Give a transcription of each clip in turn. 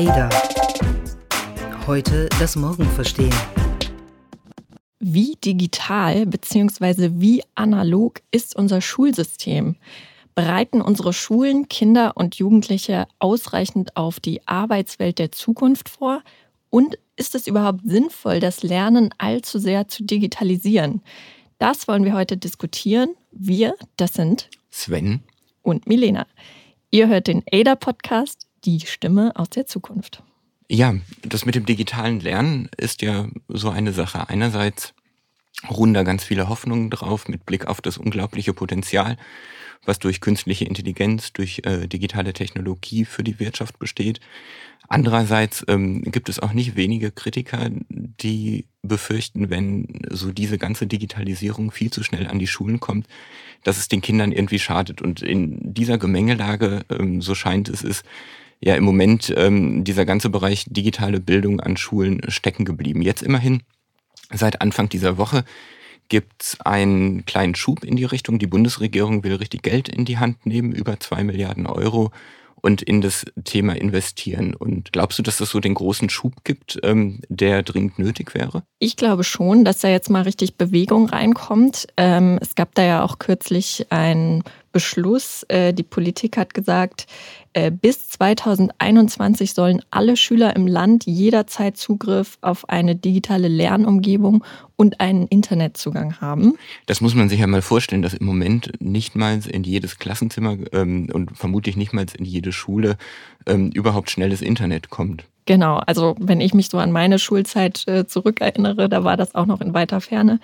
Ada. Heute das Morgen verstehen. Wie digital bzw. wie analog ist unser Schulsystem? Bereiten unsere Schulen Kinder und Jugendliche ausreichend auf die Arbeitswelt der Zukunft vor? Und ist es überhaupt sinnvoll, das Lernen allzu sehr zu digitalisieren? Das wollen wir heute diskutieren. Wir, das sind Sven und Milena. Ihr hört den ADA-Podcast, die Stimme aus der Zukunft. Ja, das mit dem digitalen Lernen ist ja so eine Sache. Einerseits ruhen da ganz viele Hoffnungen drauf mit Blick auf das unglaubliche Potenzial, was durch künstliche Intelligenz, durch äh, digitale Technologie für die Wirtschaft besteht. Andererseits ähm, gibt es auch nicht wenige Kritiker, die befürchten, wenn so diese ganze Digitalisierung viel zu schnell an die Schulen kommt, dass es den Kindern irgendwie schadet. Und in dieser Gemengelage, ähm, so scheint es, ist ja im Moment ähm, dieser ganze Bereich digitale Bildung an Schulen stecken geblieben. Jetzt immerhin seit Anfang dieser Woche gibt's einen kleinen Schub in die Richtung. Die Bundesregierung will richtig Geld in die Hand nehmen, über zwei Milliarden Euro und in das Thema investieren. Und glaubst du, dass das so den großen Schub gibt, ähm, der dringend nötig wäre? Ich glaube schon, dass da jetzt mal richtig Bewegung reinkommt. Ähm, es gab da ja auch kürzlich einen Beschluss. Äh, die Politik hat gesagt, äh, bis 2021 sollen alle Schüler im Land jederzeit Zugriff auf eine digitale Lernumgebung und einen Internetzugang haben. Das muss man sich ja mal vorstellen, dass im Moment nicht mal in jedes Klassenzimmer ähm, und vermutlich nicht mal in jede Schule ähm, überhaupt schnelles Internet kommt. Genau, also wenn ich mich so an meine Schulzeit äh, zurückerinnere, da war das auch noch in weiter Ferne.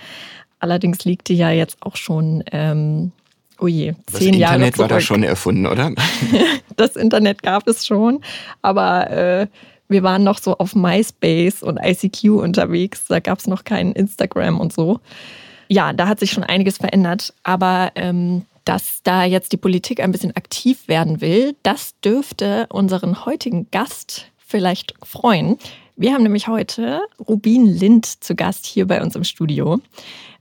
Allerdings liegt die ja jetzt auch schon ähm, Oh je, zehn das Jahre Internet zurück. war da schon erfunden, oder? das Internet gab es schon, aber äh, wir waren noch so auf MySpace und ICQ unterwegs. Da gab es noch kein Instagram und so. Ja, da hat sich schon einiges verändert, aber ähm, dass da jetzt die Politik ein bisschen aktiv werden will, das dürfte unseren heutigen Gast vielleicht freuen. Wir haben nämlich heute Rubin Lind zu Gast hier bei uns im Studio.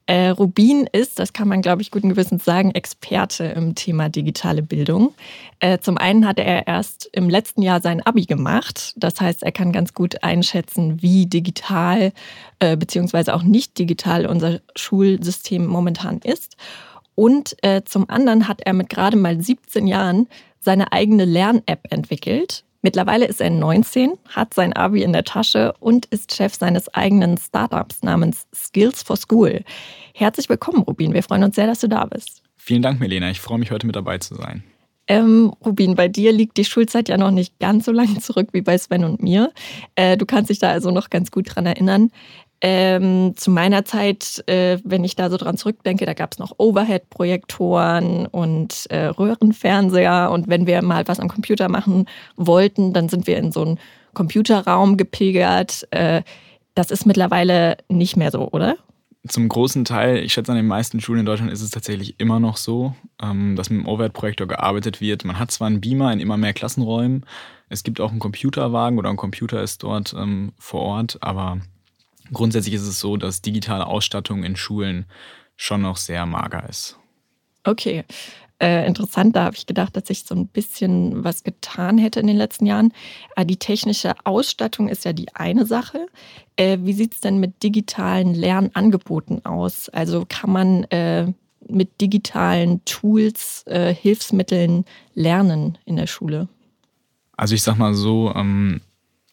Äh, Rubin ist, das kann man, glaube ich, guten Gewissens sagen, Experte im Thema digitale Bildung. Äh, zum einen hat er erst im letzten Jahr sein Abi gemacht. Das heißt, er kann ganz gut einschätzen, wie digital äh, beziehungsweise auch nicht digital unser Schulsystem momentan ist. Und äh, zum anderen hat er mit gerade mal 17 Jahren seine eigene Lern-App entwickelt, Mittlerweile ist er 19, hat sein Abi in der Tasche und ist Chef seines eigenen Startups namens Skills for School. Herzlich willkommen, Rubin. Wir freuen uns sehr, dass du da bist. Vielen Dank, Melena. Ich freue mich, heute mit dabei zu sein. Ähm, Rubin, bei dir liegt die Schulzeit ja noch nicht ganz so lange zurück wie bei Sven und mir. Äh, du kannst dich da also noch ganz gut dran erinnern. Ähm, zu meiner Zeit, äh, wenn ich da so dran zurückdenke, da gab es noch Overhead-Projektoren und äh, Röhrenfernseher. Und wenn wir mal was am Computer machen wollten, dann sind wir in so einen Computerraum gepilgert. Äh, das ist mittlerweile nicht mehr so, oder? Zum großen Teil, ich schätze an den meisten Schulen in Deutschland ist es tatsächlich immer noch so, ähm, dass mit dem Overhead-Projektor gearbeitet wird. Man hat zwar einen Beamer in immer mehr Klassenräumen, es gibt auch einen Computerwagen oder ein Computer ist dort ähm, vor Ort, aber Grundsätzlich ist es so, dass digitale Ausstattung in Schulen schon noch sehr mager ist. Okay. Äh, interessant, da habe ich gedacht, dass sich so ein bisschen was getan hätte in den letzten Jahren. Äh, die technische Ausstattung ist ja die eine Sache. Äh, wie sieht es denn mit digitalen Lernangeboten aus? Also kann man äh, mit digitalen Tools, äh, Hilfsmitteln lernen in der Schule? Also ich sag mal so, ähm,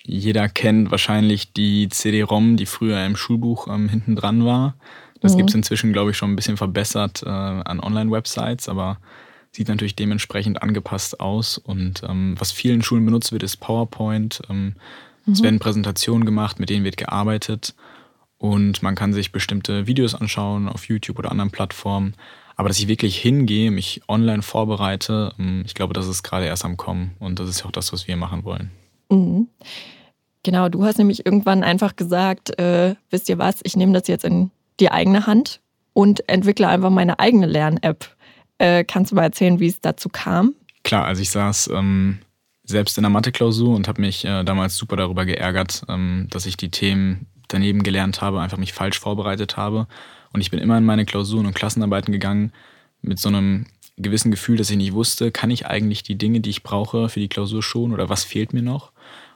jeder kennt wahrscheinlich die CD-ROM, die früher im Schulbuch ähm, hinten dran war. Das mhm. gibt es inzwischen, glaube ich, schon ein bisschen verbessert äh, an Online-Websites, aber sieht natürlich dementsprechend angepasst aus. Und ähm, was vielen Schulen benutzt wird, ist PowerPoint. Ähm, mhm. Es werden Präsentationen gemacht, mit denen wird gearbeitet. Und man kann sich bestimmte Videos anschauen auf YouTube oder anderen Plattformen. Aber dass ich wirklich hingehe, mich online vorbereite, ähm, ich glaube, das ist gerade erst am Kommen. Und das ist auch das, was wir machen wollen. Mhm. Genau, du hast nämlich irgendwann einfach gesagt, äh, wisst ihr was, ich nehme das jetzt in die eigene Hand und entwickle einfach meine eigene Lern-App. Äh, kannst du mal erzählen, wie es dazu kam? Klar, also ich saß ähm, selbst in der Mathe-Klausur und habe mich äh, damals super darüber geärgert, ähm, dass ich die Themen daneben gelernt habe, einfach mich falsch vorbereitet habe. Und ich bin immer in meine Klausuren und Klassenarbeiten gegangen mit so einem gewissen Gefühl, dass ich nicht wusste, kann ich eigentlich die Dinge, die ich brauche für die Klausur schon oder was fehlt mir noch?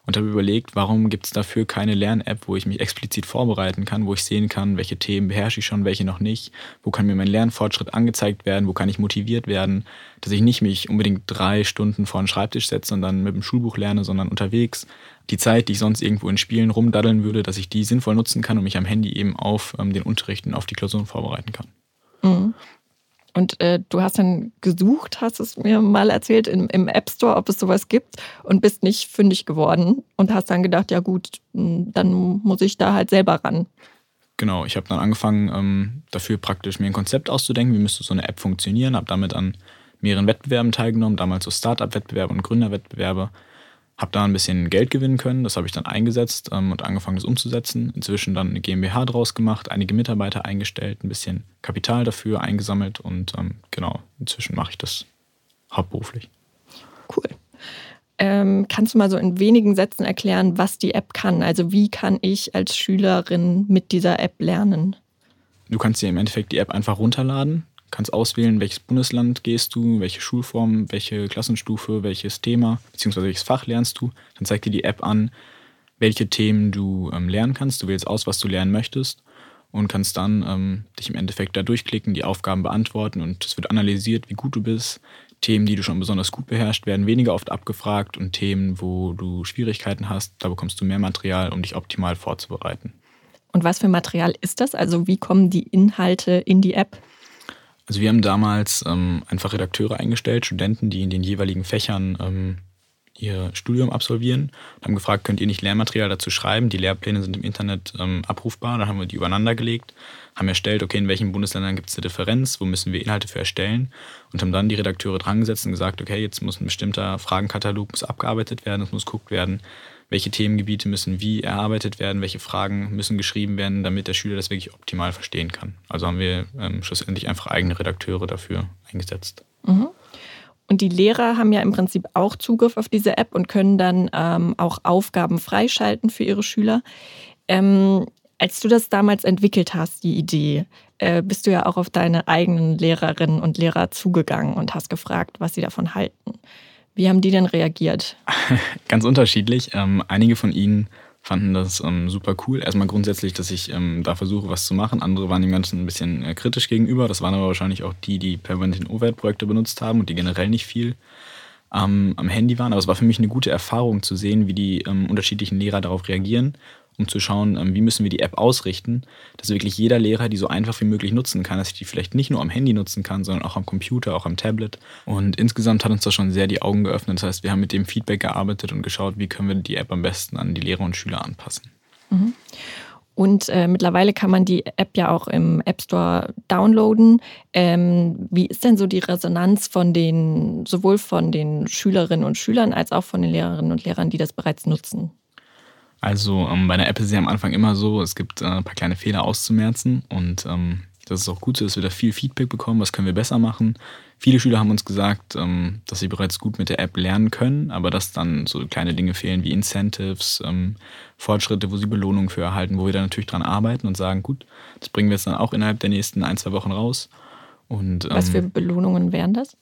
Und habe überlegt, warum gibt es dafür keine Lern-App, wo ich mich explizit vorbereiten kann, wo ich sehen kann, welche Themen beherrsche ich schon, welche noch nicht, wo kann mir mein Lernfortschritt angezeigt werden, wo kann ich motiviert werden, dass ich nicht mich unbedingt drei Stunden vor den Schreibtisch setze und dann mit dem Schulbuch lerne, sondern unterwegs die Zeit, die ich sonst irgendwo in Spielen rumdaddeln würde, dass ich die sinnvoll nutzen kann und mich am Handy eben auf ähm, den Unterricht und auf die Klausuren vorbereiten kann. Mhm. Und äh, du hast dann gesucht, hast es mir mal erzählt, im, im, App Store, ob es sowas gibt und bist nicht fündig geworden und hast dann gedacht, ja gut, dann muss ich da halt selber ran. Genau, ich habe dann angefangen, ähm, dafür praktisch mir ein Konzept auszudenken, wie müsste so eine App funktionieren, habe damit an mehreren Wettbewerben teilgenommen, damals so Startup-Wettbewerbe und Gründerwettbewerbe habe da ein bisschen Geld gewinnen können, das habe ich dann eingesetzt ähm, und angefangen, das umzusetzen. Inzwischen dann eine GmbH draus gemacht, einige Mitarbeiter eingestellt, ein bisschen Kapital dafür eingesammelt und ähm, genau, inzwischen mache ich das hauptberuflich. Cool. Ähm, kannst du mal so in wenigen Sätzen erklären, was die App kann? Also wie kann ich als Schülerin mit dieser App lernen? Du kannst dir im Endeffekt die App einfach runterladen, kannst auswählen, welches Bundesland gehst du, welche Schulform, welche Klassenstufe, welches Thema bzw. welches Fach lernst du. Dann zeigt dir die App an, welche Themen du ähm, lernen kannst. Du wählst aus, was du lernen möchtest und kannst dann ähm, dich im Endeffekt da durchklicken, die Aufgaben beantworten und es wird analysiert, wie gut du bist. Themen, die du schon besonders gut beherrschst, werden weniger oft abgefragt und Themen, wo du Schwierigkeiten hast, da bekommst du mehr Material, um dich optimal vorzubereiten. Und was für Material ist das? Also wie kommen die Inhalte in die App? Also wir haben damals ähm, einfach Redakteure eingestellt, Studenten, die in den jeweiligen Fächern ähm, ihr Studium absolvieren und haben gefragt, könnt ihr nicht Lehrmaterial dazu schreiben? Die Lehrpläne sind im Internet ähm, abrufbar. Dann haben wir die übereinander gelegt, haben erstellt, okay, in welchen Bundesländern gibt es eine Differenz, wo müssen wir Inhalte für erstellen und haben dann die Redakteure drangesetzt und gesagt, okay, jetzt muss ein bestimmter Fragenkatalog muss abgearbeitet werden, es muss geguckt werden, welche Themengebiete müssen wie erarbeitet werden, welche Fragen müssen geschrieben werden, damit der Schüler das wirklich optimal verstehen kann. Also haben wir ähm, schlussendlich einfach eigene Redakteure dafür eingesetzt. Mhm. Und die Lehrer haben ja im Prinzip auch Zugriff auf diese App und können dann ähm, auch Aufgaben freischalten für ihre Schüler. Ähm, als du das damals entwickelt hast, die Idee, äh, bist du ja auch auf deine eigenen Lehrerinnen und Lehrer zugegangen und hast gefragt, was sie davon halten. Wie haben die denn reagiert? Ganz unterschiedlich. Ähm, einige von ihnen fanden das ähm, super cool. Erstmal grundsätzlich, dass ich ähm, da versuche, was zu machen. Andere waren dem Ganzen ein bisschen äh, kritisch gegenüber. Das waren aber wahrscheinlich auch die, die permanent OVED-Projekte benutzt haben und die generell nicht viel am Handy waren. Aber es war für mich eine gute Erfahrung zu sehen, wie die ähm, unterschiedlichen Lehrer darauf reagieren um zu schauen, ähm, wie müssen wir die App ausrichten, dass wirklich jeder Lehrer die so einfach wie möglich nutzen kann, dass ich die vielleicht nicht nur am Handy nutzen kann, sondern auch am Computer, auch am Tablet. Und insgesamt hat uns das schon sehr die Augen geöffnet. Das heißt, wir haben mit dem Feedback gearbeitet und geschaut, wie können wir die App am besten an die Lehrer und Schüler anpassen. Mhm. Und äh, mittlerweile kann man die App ja auch im App Store downloaden. Ähm, wie ist denn so die Resonanz von den, sowohl von den Schülerinnen und Schülern als auch von den Lehrerinnen und Lehrern, die das bereits nutzen? Also ähm, bei einer App ist es ja am Anfang immer so, es gibt äh, ein paar kleine Fehler auszumerzen und ähm, das ist auch gut so, dass wir da viel Feedback bekommen, was können wir besser machen. Viele Schüler haben uns gesagt, ähm, dass sie bereits gut mit der App lernen können, aber dass dann so kleine Dinge fehlen wie Incentives, ähm, Fortschritte, wo sie Belohnungen für erhalten, wo wir dann natürlich dran arbeiten und sagen, gut, das bringen wir jetzt dann auch innerhalb der nächsten ein, zwei Wochen raus. Und, was für ähm, Belohnungen wären das?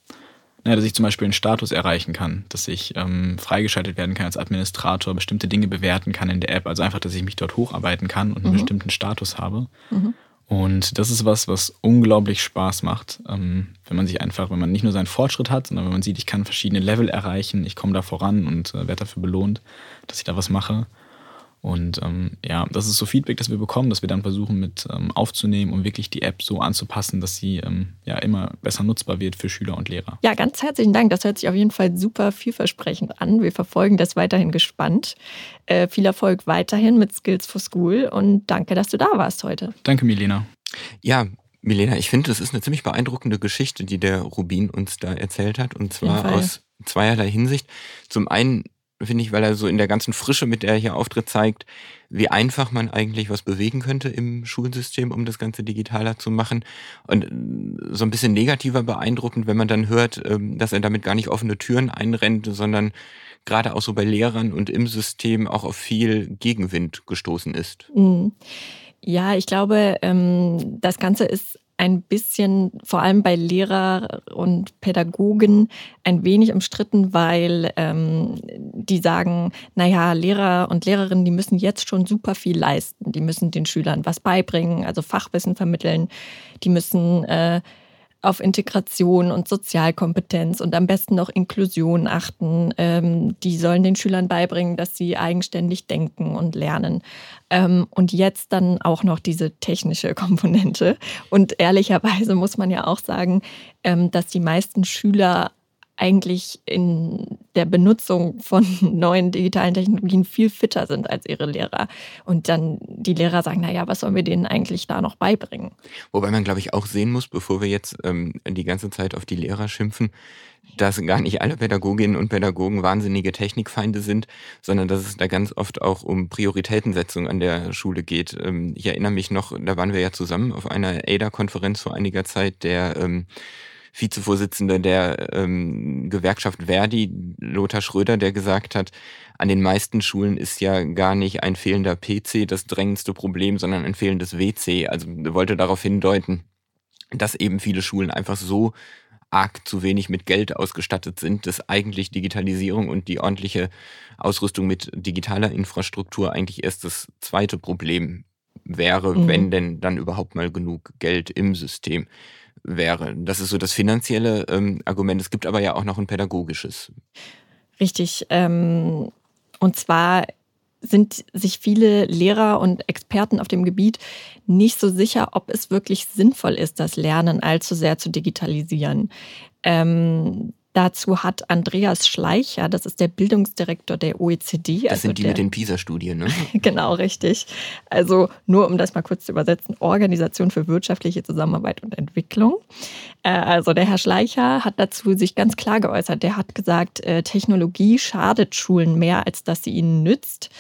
Ja, dass ich zum Beispiel einen Status erreichen kann, dass ich ähm, freigeschaltet werden kann als Administrator, bestimmte Dinge bewerten kann in der App. Also einfach, dass ich mich dort hocharbeiten kann und einen mhm. bestimmten Status habe. Mhm. Und das ist was, was unglaublich Spaß macht, ähm, wenn man sich einfach, wenn man nicht nur seinen Fortschritt hat, sondern wenn man sieht, ich kann verschiedene Level erreichen, ich komme da voran und äh, werde dafür belohnt, dass ich da was mache. Und ähm, ja, das ist so Feedback, das wir bekommen, dass wir dann versuchen mit ähm, aufzunehmen und wirklich die App so anzupassen, dass sie ähm, ja immer besser nutzbar wird für Schüler und Lehrer. Ja, ganz herzlichen Dank. Das hört sich auf jeden Fall super vielversprechend an. Wir verfolgen das weiterhin gespannt. Äh, viel Erfolg weiterhin mit Skills for School und danke, dass du da warst heute. Danke, Milena. Ja, Milena, ich finde, das ist eine ziemlich beeindruckende Geschichte, die der Rubin uns da erzählt hat. Und zwar aus zweierlei Hinsicht. Zum einen finde ich, weil er so in der ganzen Frische, mit der er hier auftritt, zeigt, wie einfach man eigentlich was bewegen könnte im Schulsystem, um das Ganze digitaler zu machen. Und äh, so ein bisschen negativer beeindruckend, wenn man dann hört, ähm, dass er damit gar nicht offene Türen einrennt, sondern gerade auch so bei Lehrern und im System auch auf viel Gegenwind gestoßen ist. Mhm. Ja, ich glaube, ähm, das Ganze ist ein bisschen, vor allem bei Lehrer und Pädagogen, ein wenig umstritten, weil ähm, die sagen, naja, Lehrer und Lehrerinnen, die müssen jetzt schon super viel leisten. Die müssen den Schülern was beibringen, also Fachwissen vermitteln. Die müssen äh, auf Integration und Sozialkompetenz und am besten noch Inklusion achten. Ähm, die sollen den Schülern beibringen, dass sie eigenständig denken und lernen. Ähm, und jetzt dann auch noch diese technische Komponente. Und ehrlicherweise muss man ja auch sagen, ähm, dass die meisten Schüler eigentlich in der Benutzung von neuen digitalen Technologien viel fitter sind als ihre Lehrer. Und dann die Lehrer sagen, naja, was sollen wir denen eigentlich da noch beibringen? Wobei man, glaube ich, auch sehen muss, bevor wir jetzt ähm, die ganze Zeit auf die Lehrer schimpfen, dass gar nicht alle Pädagoginnen und Pädagogen wahnsinnige Technikfeinde sind, sondern dass es da ganz oft auch um Prioritätensetzung an der Schule geht. Ähm, ich erinnere mich noch, da waren wir ja zusammen auf einer ADA-Konferenz vor einiger Zeit, der ähm, Vizevorsitzende der ähm, Gewerkschaft Verdi, Lothar Schröder, der gesagt hat, an den meisten Schulen ist ja gar nicht ein fehlender PC das drängendste Problem, sondern ein fehlendes WC. Also wollte darauf hindeuten, dass eben viele Schulen einfach so arg zu wenig mit Geld ausgestattet sind, dass eigentlich Digitalisierung und die ordentliche Ausrüstung mit digitaler Infrastruktur eigentlich erst das zweite Problem wäre, mhm. wenn denn dann überhaupt mal genug Geld im System wäre. Das ist so das finanzielle ähm, Argument. Es gibt aber ja auch noch ein pädagogisches. Richtig. Ähm, und zwar sind sich viele Lehrer und Experten auf dem Gebiet nicht so sicher, ob es wirklich sinnvoll ist, das Lernen allzu sehr zu digitalisieren. Ähm, Dazu hat Andreas Schleicher, das ist der Bildungsdirektor der OECD. Das also sind die der, mit den PISA-Studien, ne? genau, richtig. Also nur um das mal kurz zu übersetzen, Organisation für wirtschaftliche Zusammenarbeit und Entwicklung. Äh, also der Herr Schleicher hat dazu sich ganz klar geäußert. Der hat gesagt, äh, Technologie schadet Schulen mehr, als dass sie ihnen nützt.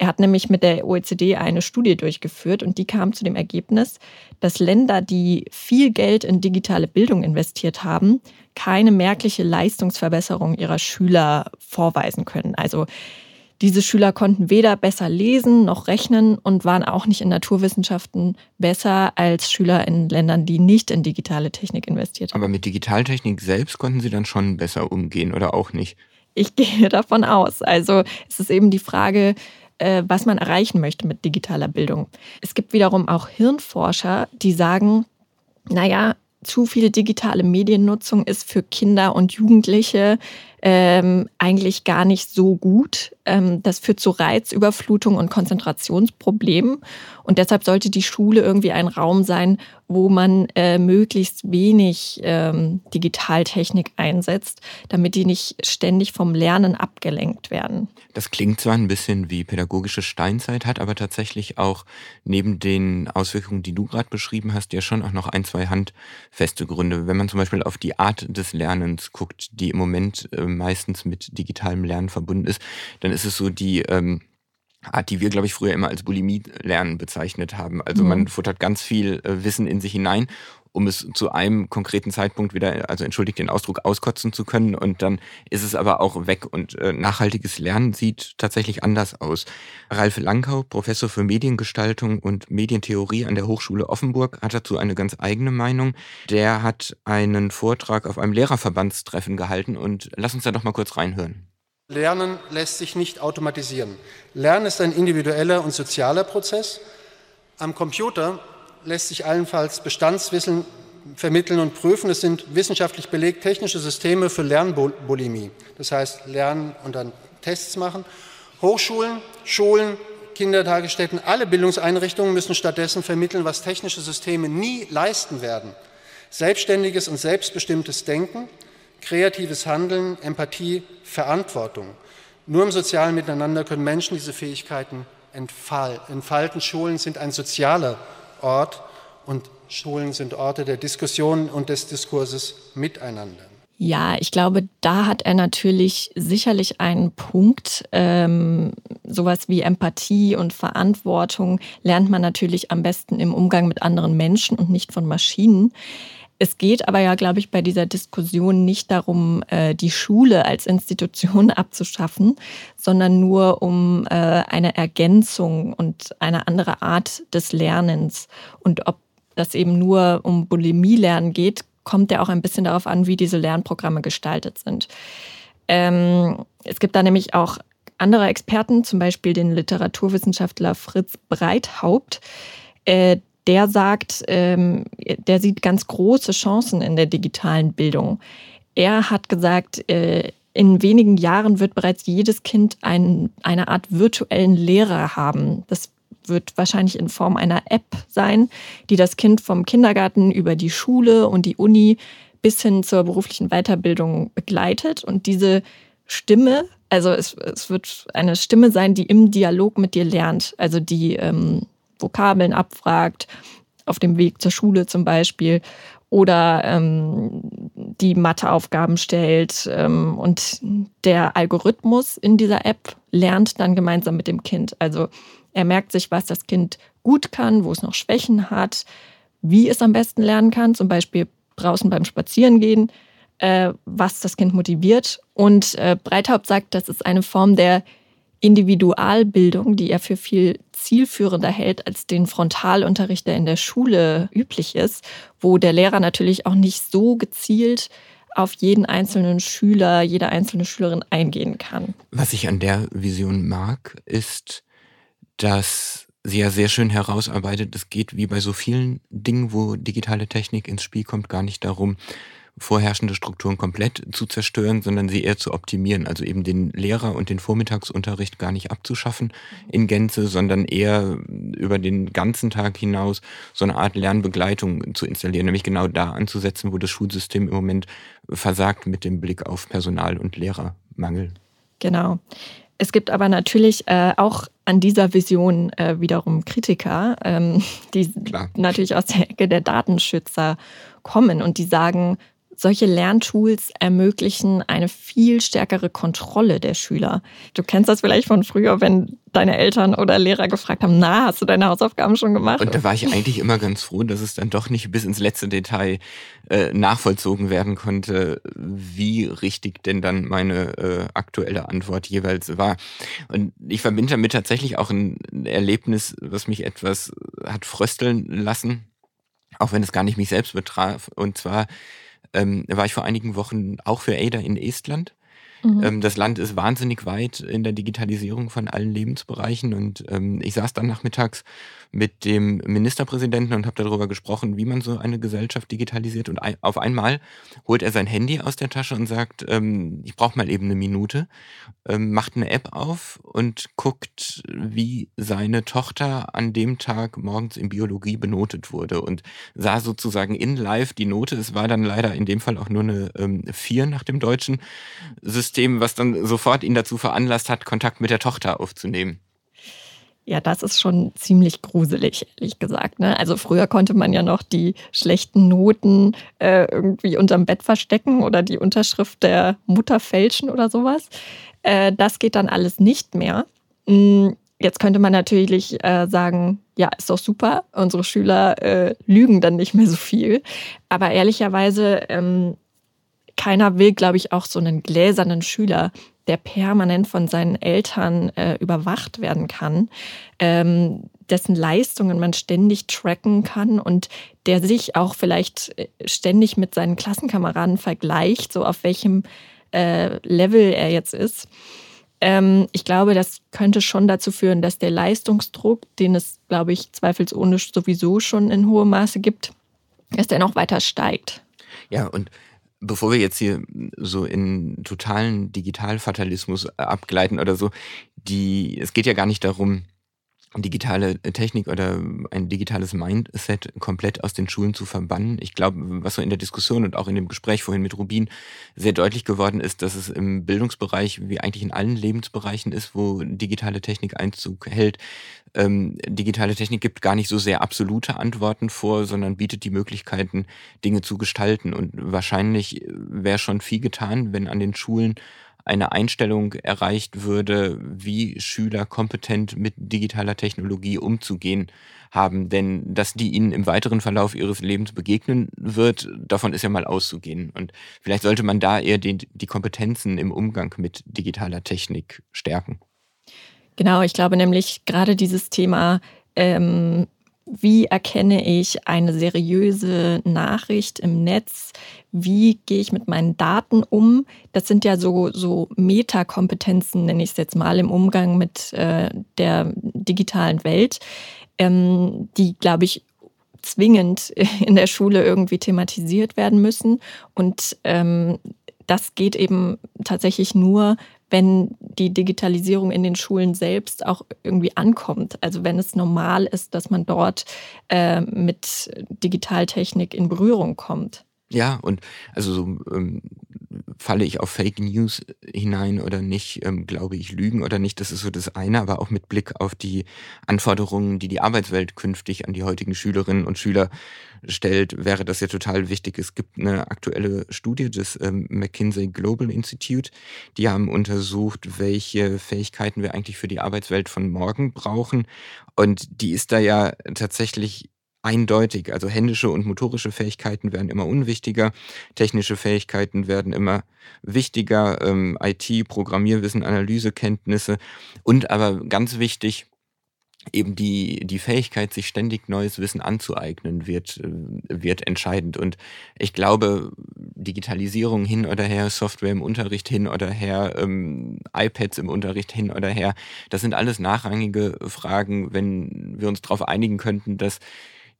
Er hat nämlich mit der OECD eine Studie durchgeführt und die kam zu dem Ergebnis, dass Länder, die viel Geld in digitale Bildung investiert haben, keine merkliche Leistungsverbesserung ihrer Schüler vorweisen können. Also diese Schüler konnten weder besser lesen noch rechnen und waren auch nicht in Naturwissenschaften besser als Schüler in Ländern, die nicht in digitale Technik investiert haben. Aber mit Digitaltechnik selbst konnten sie dann schon besser umgehen oder auch nicht? Ich gehe davon aus. Also es ist eben die Frage, äh, was man erreichen möchte mit digitaler Bildung. Es gibt wiederum auch Hirnforscher, die sagen, naja, zu viel digitale Mediennutzung ist für Kinder und Jugendliche ähm, eigentlich gar nicht so gut. Ähm, das führt zu Reizüberflutung und Konzentrationsproblemen. Und deshalb sollte die Schule irgendwie ein Raum sein, wo man äh, möglichst wenig ähm, Digitaltechnik einsetzt, damit die nicht ständig vom Lernen abgelenkt werden. Das klingt zwar ein bisschen wie pädagogische Steinzeit, hat aber tatsächlich auch neben den Auswirkungen, die du gerade beschrieben hast, ja schon auch noch ein, zwei handfeste Gründe. Wenn man zum Beispiel auf die Art des Lernens guckt, die im Moment äh, meistens mit digitalem Lernen verbunden ist, dann ist es so die ähm, Art, die wir, glaube ich, früher immer als Bulimie-Lernen bezeichnet haben. Also mhm. man futtert ganz viel äh, Wissen in sich hinein, um es zu einem konkreten Zeitpunkt wieder, also entschuldigt den Ausdruck, auskotzen zu können. Und dann ist es aber auch weg. Und äh, nachhaltiges Lernen sieht tatsächlich anders aus. Ralf Langkau, Professor für Mediengestaltung und Medientheorie an der Hochschule Offenburg, hat dazu eine ganz eigene Meinung. Der hat einen Vortrag auf einem Lehrerverbandstreffen gehalten und lass uns da doch mal kurz reinhören. Lernen lässt sich nicht automatisieren. Lernen ist ein individueller und sozialer Prozess. Am Computer lässt sich allenfalls Bestandswissen vermitteln und prüfen. Es sind wissenschaftlich belegt technische Systeme für Lernbulimie. Das heißt, lernen und dann Tests machen. Hochschulen, Schulen, Kindertagesstätten, alle Bildungseinrichtungen müssen stattdessen vermitteln, was technische Systeme nie leisten werden. Selbstständiges und selbstbestimmtes Denken, kreatives Handeln, Empathie, Verantwortung. Nur im sozialen Miteinander können Menschen diese Fähigkeiten entfalten. Schulen sind ein sozialer Ort und Schulen sind Orte der Diskussion und des Diskurses miteinander. Ja, ich glaube, da hat er natürlich sicherlich einen Punkt. Ähm, sowas wie Empathie und Verantwortung lernt man natürlich am besten im Umgang mit anderen Menschen und nicht von Maschinen. Es geht aber ja, glaube ich, bei dieser Diskussion nicht darum, äh, die Schule als Institution abzuschaffen, sondern nur um äh, eine Ergänzung und eine andere Art des Lernens. Und ob das eben nur um Bulimie-Lernen geht, kommt ja auch ein bisschen darauf an, wie diese Lernprogramme gestaltet sind. Ähm, es gibt da nämlich auch andere Experten, zum Beispiel den Literaturwissenschaftler Fritz Breithaupt, äh, der sagt, ähm, der sieht ganz große Chancen in der digitalen Bildung. Er hat gesagt, äh, in wenigen Jahren wird bereits jedes Kind ein, eine Art virtuellen Lehrer haben. Das wird wahrscheinlich in Form einer App sein, die das Kind vom Kindergarten über die Schule und die Uni bis hin zur beruflichen Weiterbildung begleitet. Und diese Stimme, also es, es wird eine Stimme sein, die im Dialog mit dir lernt, also die ähm, Vokabeln abfragt, auf dem Weg zur Schule zum Beispiel oder ähm, die Matheaufgaben stellt. Ähm, und der Algorithmus in dieser App lernt dann gemeinsam mit dem Kind. Also er merkt sich, was das Kind gut kann, wo es noch Schwächen hat, wie es am besten lernen kann, zum Beispiel draußen beim Spazierengehen, äh, was das Kind motiviert. Und äh, Breithaupt sagt, das ist eine Form der Individualbildung, die er für viel zielführender hält als den Frontalunterricht, der in der Schule üblich ist, wo der Lehrer natürlich auch nicht so gezielt auf jeden einzelnen Schüler, jede einzelne Schülerin eingehen kann. Was ich an der Vision mag, ist, dass sie ja sehr schön herausarbeitet, es geht wie bei so vielen Dingen, wo digitale Technik ins Spiel kommt, gar nicht darum, vorherrschende Strukturen komplett zu zerstören, sondern sie eher zu optimieren. Also eben den Lehrer und den Vormittagsunterricht gar nicht abzuschaffen in Gänze, sondern eher über den ganzen Tag hinaus so eine Art Lernbegleitung zu installieren, nämlich genau da anzusetzen, wo das Schulsystem im Moment versagt mit dem Blick auf Personal- und Lehrermangel. Genau. Es gibt aber natürlich äh, auch an dieser Vision äh, wiederum Kritiker, ähm, die Klar. natürlich aus der Ecke der Datenschützer kommen und die sagen, solche Lerntools ermöglichen eine viel stärkere Kontrolle der Schüler. Du kennst das vielleicht von früher, wenn deine Eltern oder Lehrer gefragt haben, na, hast du deine Hausaufgaben schon gemacht? Und da war ich eigentlich immer ganz froh, dass es dann doch nicht bis ins letzte Detail äh, nachvollzogen werden konnte, wie richtig denn dann meine äh, aktuelle Antwort jeweils war. Und ich verbinde damit tatsächlich auch ein Erlebnis, was mich etwas hat frösteln lassen, auch wenn es gar nicht mich selbst betraf. Und zwar ähm, war ich vor einigen Wochen auch für ADA in Estland. Mhm. Ähm, das Land ist wahnsinnig weit in der Digitalisierung von allen Lebensbereichen und ähm, ich saß dann nachmittags mit dem Ministerpräsidenten und habe darüber gesprochen, wie man so eine Gesellschaft digitalisiert. Und auf einmal holt er sein Handy aus der Tasche und sagt, ähm, ich brauche mal eben eine Minute, ähm, macht eine App auf und guckt, wie seine Tochter an dem Tag morgens in Biologie benotet wurde und sah sozusagen in live die Note. Es war dann leider in dem Fall auch nur eine ähm, 4 nach dem deutschen System, was dann sofort ihn dazu veranlasst hat, Kontakt mit der Tochter aufzunehmen. Ja, das ist schon ziemlich gruselig, ehrlich gesagt. Ne? Also früher konnte man ja noch die schlechten Noten äh, irgendwie unterm Bett verstecken oder die Unterschrift der Mutter fälschen oder sowas. Äh, das geht dann alles nicht mehr. Hm, jetzt könnte man natürlich äh, sagen, ja, ist doch super, unsere Schüler äh, lügen dann nicht mehr so viel. Aber ehrlicherweise, ähm, keiner will, glaube ich, auch so einen gläsernen Schüler, der permanent von seinen Eltern äh, überwacht werden kann, ähm, dessen Leistungen man ständig tracken kann und der sich auch vielleicht äh, ständig mit seinen Klassenkameraden vergleicht, so auf welchem äh, Level er jetzt ist. Ähm, ich glaube, das könnte schon dazu führen, dass der Leistungsdruck, den es, glaube ich, zweifelsohne sowieso schon in hohem Maße gibt, dass der noch weiter steigt. Ja, und bevor wir jetzt hier so in totalen Digitalfatalismus abgleiten oder so, die, es geht ja gar nicht darum, digitale Technik oder ein digitales Mindset komplett aus den Schulen zu verbannen. Ich glaube, was so in der Diskussion und auch in dem Gespräch vorhin mit Rubin sehr deutlich geworden ist, dass es im Bildungsbereich wie eigentlich in allen Lebensbereichen ist, wo digitale Technik Einzug hält. Ähm, digitale Technik gibt gar nicht so sehr absolute Antworten vor, sondern bietet die Möglichkeiten, Dinge zu gestalten. Und wahrscheinlich wäre schon viel getan, wenn an den Schulen eine Einstellung erreicht würde, wie Schüler kompetent mit digitaler Technologie umzugehen haben. Denn dass die ihnen im weiteren Verlauf ihres Lebens begegnen wird, davon ist ja mal auszugehen. Und vielleicht sollte man da eher die, die Kompetenzen im Umgang mit digitaler Technik stärken. Genau, ich glaube nämlich gerade dieses Thema ähm, wie erkenne ich eine seriöse Nachricht im Netz? Wie gehe ich mit meinen Daten um? Das sind ja so, so Metakompetenzen, nenne ich es jetzt mal, im Umgang mit äh, der digitalen Welt, ähm, die, glaube ich, zwingend in der Schule irgendwie thematisiert werden müssen. Und ähm, das geht eben tatsächlich nur, wenn die Digitalisierung in den Schulen selbst auch irgendwie ankommt. Also wenn es normal ist, dass man dort äh, mit Digitaltechnik in Berührung kommt. Ja, und also so ähm, falle ich auf Fake News hinein oder nicht, ähm, glaube ich Lügen oder nicht, das ist so das eine, aber auch mit Blick auf die Anforderungen, die die Arbeitswelt künftig an die heutigen Schülerinnen und Schüler stellt, wäre das ja total wichtig. Es gibt eine aktuelle Studie des ähm, McKinsey Global Institute, die haben untersucht, welche Fähigkeiten wir eigentlich für die Arbeitswelt von morgen brauchen. Und die ist da ja tatsächlich eindeutig. Also händische und motorische Fähigkeiten werden immer unwichtiger, technische Fähigkeiten werden immer wichtiger, ähm, IT, Programmierwissen, Analysekenntnisse und aber ganz wichtig, eben die, die Fähigkeit, sich ständig neues Wissen anzueignen, wird, äh, wird entscheidend. Und ich glaube, Digitalisierung hin oder her, Software im Unterricht hin oder her, ähm, iPads im Unterricht hin oder her, das sind alles nachrangige Fragen, wenn wir uns darauf einigen könnten, dass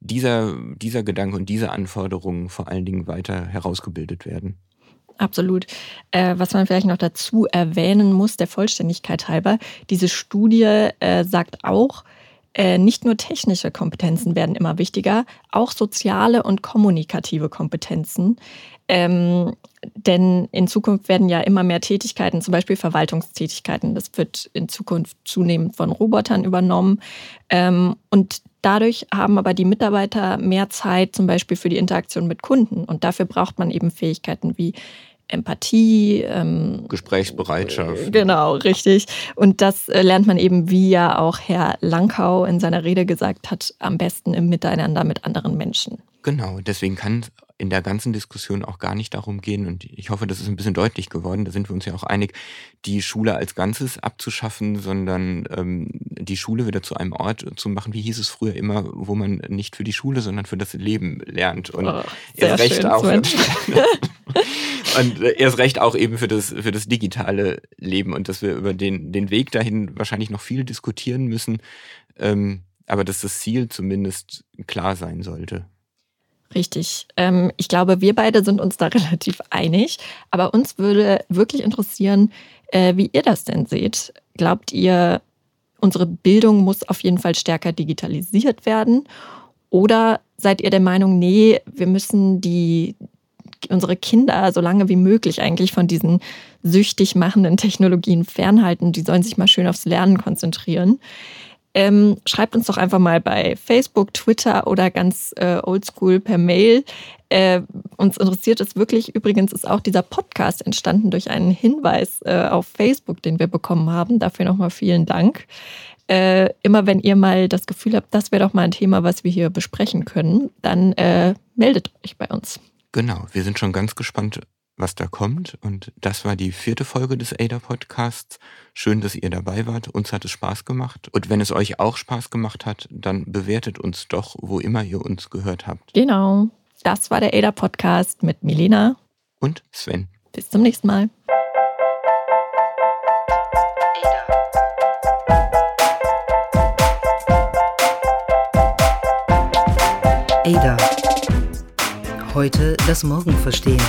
dieser, dieser Gedanke und diese Anforderungen vor allen Dingen weiter herausgebildet werden. Absolut. Äh, was man vielleicht noch dazu erwähnen muss, der Vollständigkeit halber, diese Studie äh, sagt auch, äh, nicht nur technische Kompetenzen werden immer wichtiger, auch soziale und kommunikative Kompetenzen. Ähm, denn in Zukunft werden ja immer mehr Tätigkeiten, zum Beispiel Verwaltungstätigkeiten, das wird in Zukunft zunehmend von Robotern übernommen. Ähm, und dadurch haben aber die Mitarbeiter mehr Zeit, zum Beispiel für die Interaktion mit Kunden. Und dafür braucht man eben Fähigkeiten wie Empathie, ähm, Gesprächsbereitschaft. Genau, richtig. Und das äh, lernt man eben, wie ja auch Herr Lankau in seiner Rede gesagt hat, am besten im Miteinander mit anderen Menschen. Genau, deswegen kann in der ganzen Diskussion auch gar nicht darum gehen, und ich hoffe, das ist ein bisschen deutlich geworden, da sind wir uns ja auch einig, die Schule als Ganzes abzuschaffen, sondern ähm, die Schule wieder zu einem Ort zu machen, wie hieß es früher immer, wo man nicht für die Schule, sondern für das Leben lernt. Und oh, erst recht auch. und erst recht auch eben für das, für das digitale Leben und dass wir über den, den Weg dahin wahrscheinlich noch viel diskutieren müssen, ähm, aber dass das Ziel zumindest klar sein sollte. Richtig. Ähm, ich glaube, wir beide sind uns da relativ einig. Aber uns würde wirklich interessieren, äh, wie ihr das denn seht. Glaubt ihr, unsere Bildung muss auf jeden Fall stärker digitalisiert werden? Oder seid ihr der Meinung, nee, wir müssen die, unsere Kinder so lange wie möglich eigentlich von diesen süchtig machenden Technologien fernhalten? Die sollen sich mal schön aufs Lernen konzentrieren. Ähm, schreibt uns doch einfach mal bei Facebook, Twitter oder ganz äh, oldschool per Mail. Äh, uns interessiert es wirklich. Übrigens ist auch dieser Podcast entstanden durch einen Hinweis äh, auf Facebook, den wir bekommen haben. Dafür nochmal vielen Dank. Äh, immer wenn ihr mal das Gefühl habt, das wäre doch mal ein Thema, was wir hier besprechen können, dann äh, meldet euch bei uns. Genau, wir sind schon ganz gespannt, was da kommt. Und das war die vierte Folge des ADA Podcasts. Schön, dass ihr dabei wart. Uns hat es Spaß gemacht. Und wenn es euch auch Spaß gemacht hat, dann bewertet uns doch, wo immer ihr uns gehört habt. Genau. Das war der ADA Podcast mit Milena und Sven. Bis zum nächsten Mal. ADA. Heute das Morgen verstehen.